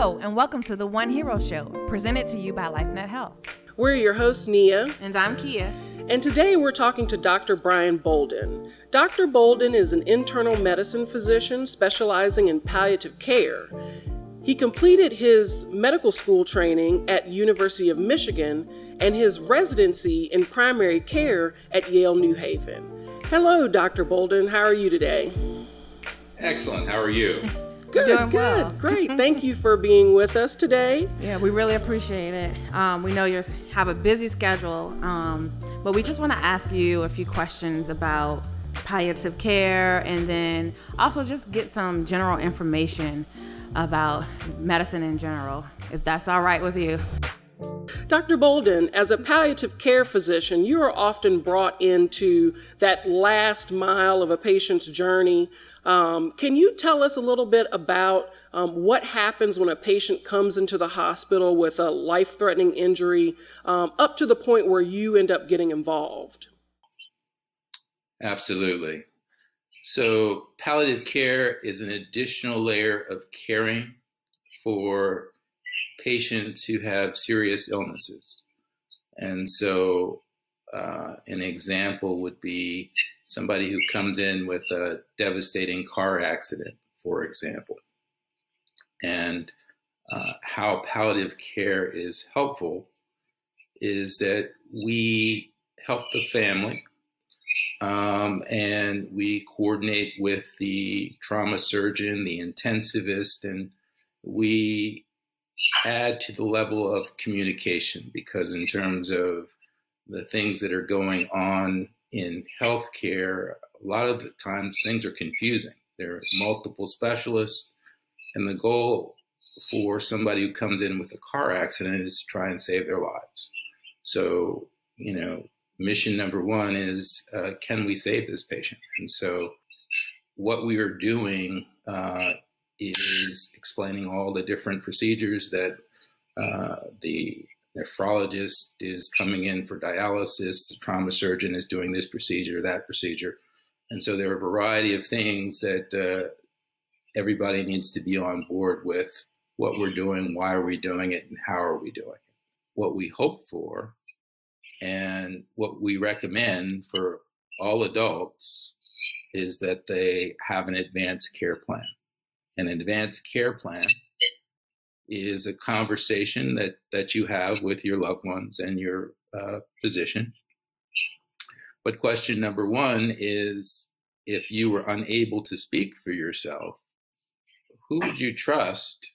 Hello, and welcome to the One Hero Show, presented to you by LifeNet Health. We're your hosts, Nia. And I'm Kia. And today we're talking to Dr. Brian Bolden. Dr. Bolden is an internal medicine physician specializing in palliative care. He completed his medical school training at University of Michigan and his residency in primary care at Yale New Haven. Hello, Dr. Bolden. How are you today? Excellent. How are you? Good, good, well. great. Thank you for being with us today. Yeah, we really appreciate it. Um, we know you have a busy schedule, um, but we just want to ask you a few questions about palliative care and then also just get some general information about medicine in general, if that's all right with you. Dr. Bolden, as a palliative care physician, you are often brought into that last mile of a patient's journey. Um, can you tell us a little bit about um, what happens when a patient comes into the hospital with a life threatening injury um, up to the point where you end up getting involved? Absolutely. So, palliative care is an additional layer of caring for patients who have serious illnesses. And so, uh, an example would be somebody who comes in with a devastating car accident, for example, and uh, how palliative care is helpful is that we help the family um, and we coordinate with the trauma surgeon, the intensivist, and we add to the level of communication because, in terms of the things that are going on in healthcare, a lot of the times things are confusing. There are multiple specialists, and the goal for somebody who comes in with a car accident is to try and save their lives. So, you know, mission number one is uh, can we save this patient? And so, what we are doing uh, is explaining all the different procedures that uh, the nephrologist is coming in for dialysis, the trauma surgeon is doing this procedure, that procedure. And so there are a variety of things that uh, everybody needs to be on board with what we're doing, why are we doing it, and how are we doing it. What we hope for and what we recommend for all adults is that they have an advanced care plan. An advanced care plan is a conversation that, that you have with your loved ones and your uh, physician. But question number one is if you were unable to speak for yourself, who would you trust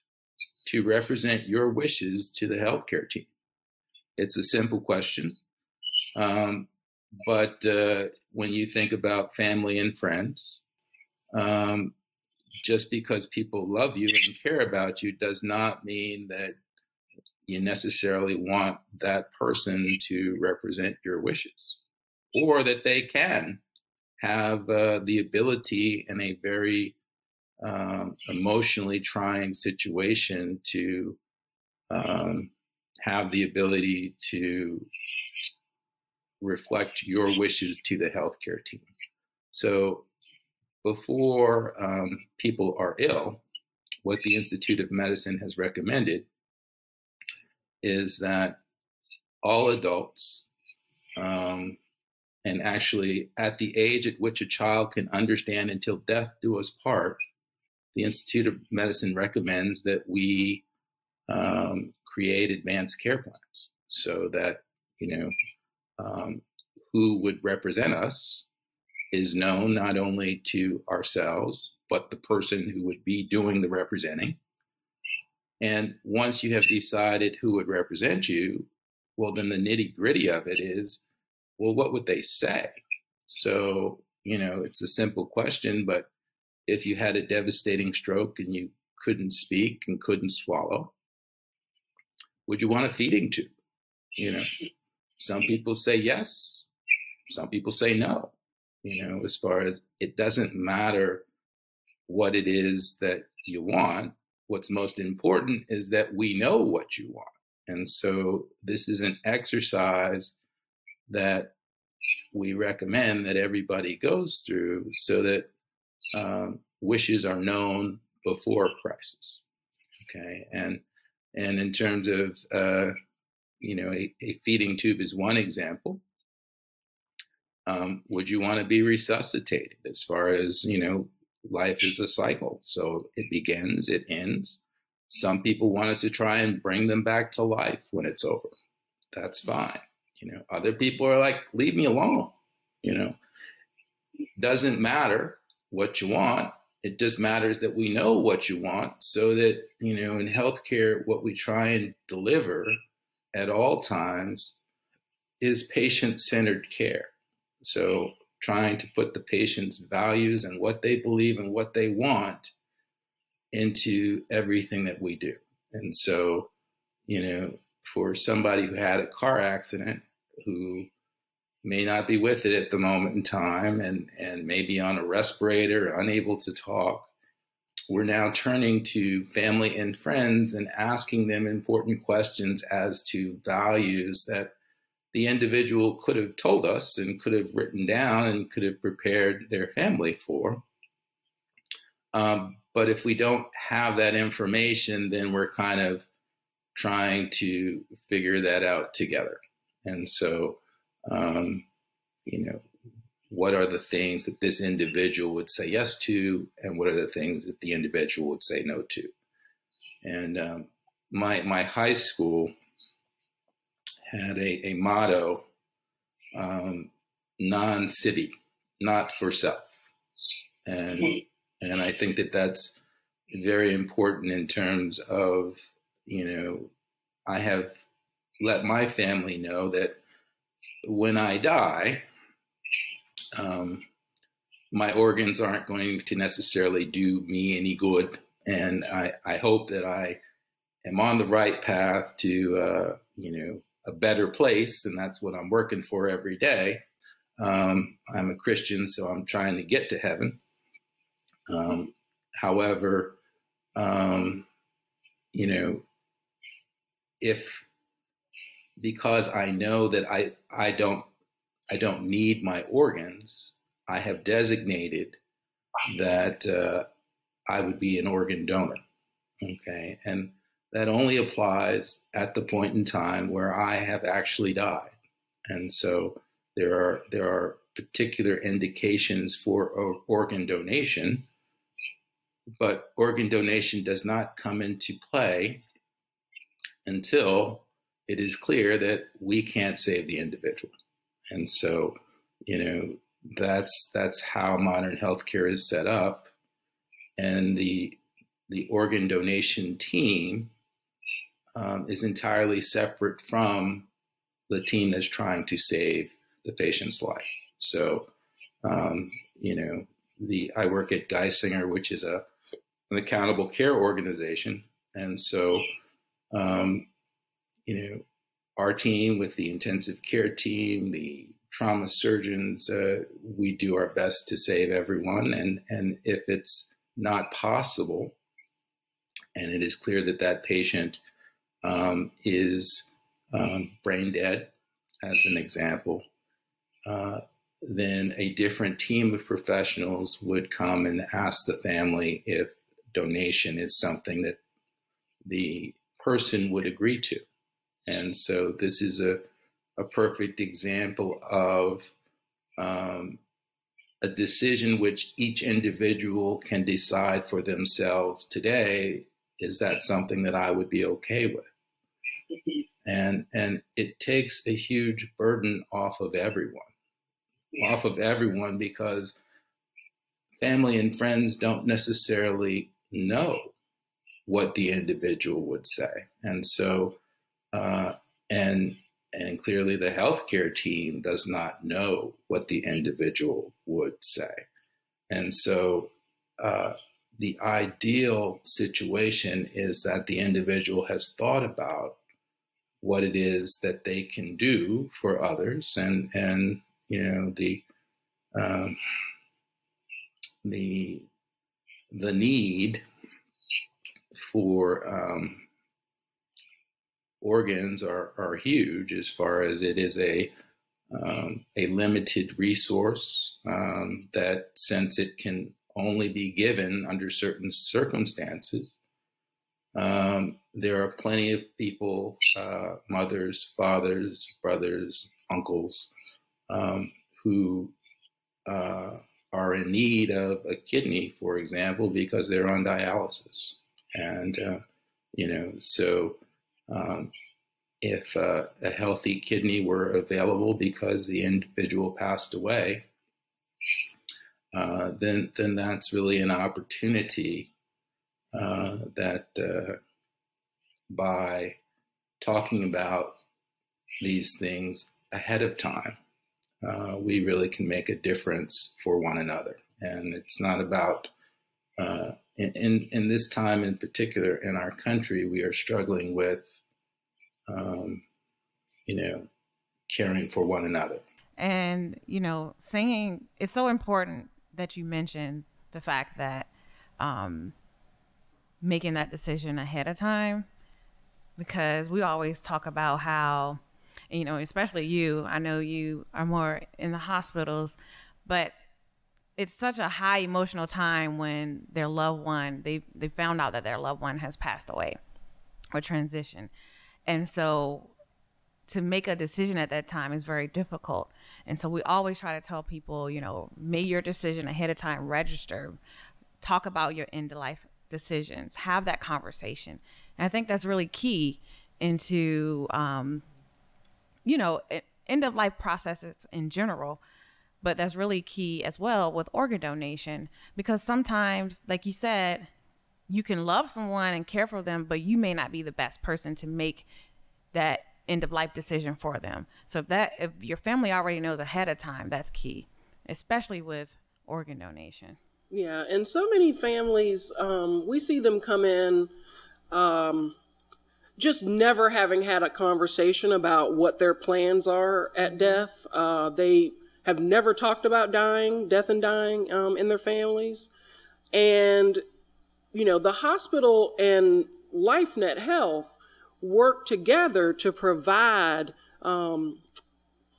to represent your wishes to the healthcare team? It's a simple question. Um, but uh, when you think about family and friends, um, just because people love you and care about you does not mean that you necessarily want that person to represent your wishes or that they can have uh, the ability in a very um, emotionally trying situation to um, have the ability to reflect your wishes to the healthcare team. So before um, people are ill, what the Institute of Medicine has recommended is that all adults, um, and actually at the age at which a child can understand until death do us part, the Institute of Medicine recommends that we um, create advanced care plans so that, you know, um, who would represent us is known not only to ourselves, but the person who would be doing the representing. And once you have decided who would represent you, well, then the nitty gritty of it is well, what would they say? So, you know, it's a simple question, but if you had a devastating stroke and you couldn't speak and couldn't swallow, would you want a feeding tube? You know, some people say yes, some people say no. You know, as far as it doesn't matter what it is that you want. What's most important is that we know what you want. And so this is an exercise that we recommend that everybody goes through so that um, wishes are known before crisis. Okay, and and in terms of uh, you know a, a, feeding tube is one example. Um, would you want to be resuscitated? As far as you know, life is a cycle, so it begins, it ends. Some people want us to try and bring them back to life when it's over. That's fine. You know, other people are like, leave me alone. You know, doesn't matter what you want. It just matters that we know what you want so that, you know, in healthcare, what we try and deliver at all times is patient centered care. So, trying to put the patient's values and what they believe and what they want into everything that we do. And so, you know, for somebody who had a car accident who may not be with it at the moment in time and, and may be on a respirator, unable to talk, we're now turning to family and friends and asking them important questions as to values that the individual could have told us and could have written down and could have prepared their family for. Um, but if we don't have that information, then we're kind of trying to figure that out together. And so, um, you know, what are the things that this individual would say yes to, and what are the things that the individual would say no to? And um, my my high school had a, a motto: um, non sibi, not for self, and hmm. and I think that that's very important in terms of you know I have let my family know that when I die, um, my organs aren't going to necessarily do me any good. And I, I hope that I am on the right path to, uh, you know, a better place. And that's what I'm working for every day. Um, I'm a Christian, so I'm trying to get to heaven. Um, however, um, you know, if because I know that I I don't I don't need my organs, I have designated that uh, I would be an organ donor. Okay, and that only applies at the point in time where I have actually died, and so there are there are particular indications for organ donation, but organ donation does not come into play until it is clear that we can't save the individual. And so, you know, that's that's how modern healthcare is set up. And the the organ donation team um, is entirely separate from the team that's trying to save the patient's life. So, um, you know, the I work at Geisinger, which is a an accountable care organization, and so um, you know, our team with the intensive care team, the trauma surgeons, uh, we do our best to save everyone. And, and if it's not possible, and it is clear that that patient um, is um, brain dead, as an example, uh, then a different team of professionals would come and ask the family if donation is something that the person would agree to. And so this is a, a perfect example of um, a decision which each individual can decide for themselves today. Is that something that I would be okay with? And and it takes a huge burden off of everyone, off of everyone because family and friends don't necessarily know what the individual would say. And so uh, and and clearly the healthcare team does not know what the individual would say. And so uh, the ideal situation is that the individual has thought about what it is that they can do for others and and you know the um, the the need for um, organs are, are huge as far as it is a um, a limited resource um, that since it can only be given under certain circumstances, um, there are plenty of people, uh, mothers, fathers, brothers, uncles, um, who uh, are in need of a kidney, for example, because they're on dialysis. And, uh, you know, so um, if uh, a healthy kidney were available because the individual passed away, uh, then then that's really an opportunity that uh, by talking about these things ahead of time, uh, we really can make a difference for one another. And it's not about uh, in, in, in this time in particular in our country, we are struggling with, um, you know, caring for one another. And you know, singing it's so important that you mentioned the fact that um, making that decision ahead of time because we always talk about how you know especially you i know you are more in the hospitals but it's such a high emotional time when their loved one they they found out that their loved one has passed away or transition and so to make a decision at that time is very difficult. And so we always try to tell people you know make your decision ahead of time register talk about your end of life decisions have that conversation. And i think that's really key into um, you know end of life processes in general but that's really key as well with organ donation because sometimes like you said you can love someone and care for them but you may not be the best person to make that end of life decision for them. So if that if your family already knows ahead of time that's key especially with organ donation yeah, and so many families, um, we see them come in um, just never having had a conversation about what their plans are at death. Uh, they have never talked about dying, death and dying um, in their families. And, you know, the hospital and LifeNet Health work together to provide um,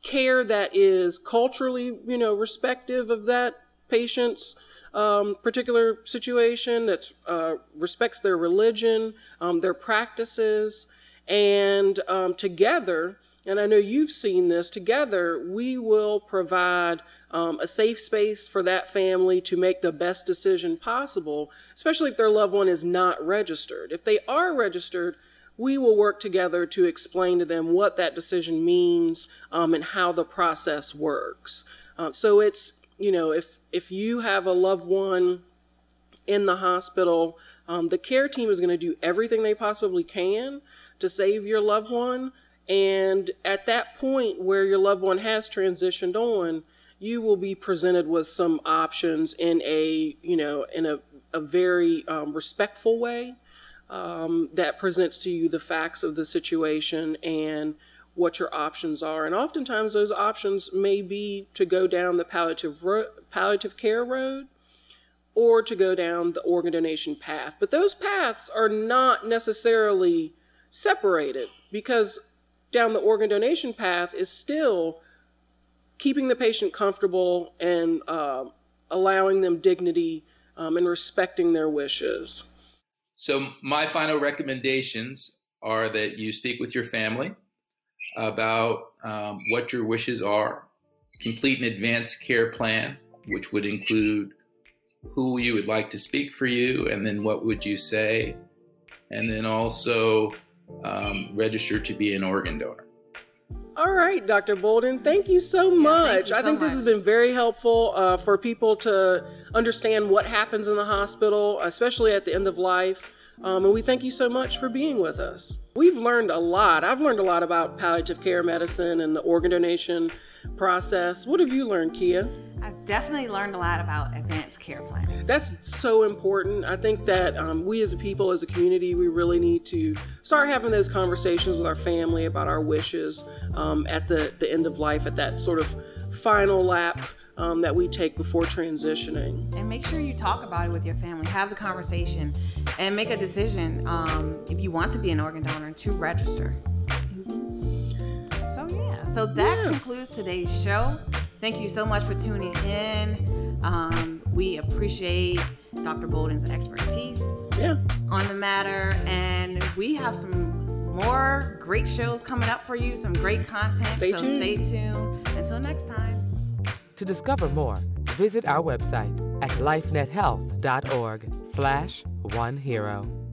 care that is culturally, you know, respective of that patient's um, particular situation that uh, respects their religion, um, their practices, and um, together, and I know you've seen this, together we will provide um, a safe space for that family to make the best decision possible, especially if their loved one is not registered. If they are registered, we will work together to explain to them what that decision means um, and how the process works. Uh, so it's you know, if if you have a loved one in the hospital, um, the care team is going to do everything they possibly can to save your loved one. And at that point where your loved one has transitioned on, you will be presented with some options in a you know in a, a very um, respectful way um, that presents to you the facts of the situation and what your options are. And oftentimes those options may be to go down the palliative, ro- palliative care road or to go down the organ donation path. But those paths are not necessarily separated because down the organ donation path is still keeping the patient comfortable and uh, allowing them dignity um, and respecting their wishes. So, my final recommendations are that you speak with your family about um, what your wishes are, complete an advanced care plan, which would include who you would like to speak for you, and then what would you say, and then also um, register to be an organ donor. All right, Dr. Bolden, thank you so much. you I so think this has been very helpful uh, for people to understand what happens in the hospital, especially at the end of life. Um, and we thank you so much for being with us. We've learned a lot. I've learned a lot about palliative care medicine and the organ donation process. What have you learned, Kia? i've definitely learned a lot about advanced care planning That's so important. I think that um, we as a people, as a community, we really need to start having those conversations with our family about our wishes um, at the, the end of life, at that sort of final lap um, that we take before transitioning. And make sure you talk about it with your family, have the conversation, and make a decision um, if you want to be an organ donor to register. So, yeah, so that yeah. concludes today's show. Thank you so much for tuning in. Um, we appreciate Dr. Bolden's expertise yeah. on the matter, and we have some more great shows coming up for you, some great content. Stay so tuned. stay tuned next time. To discover more, visit our website at lifenethealth.org slash one hero.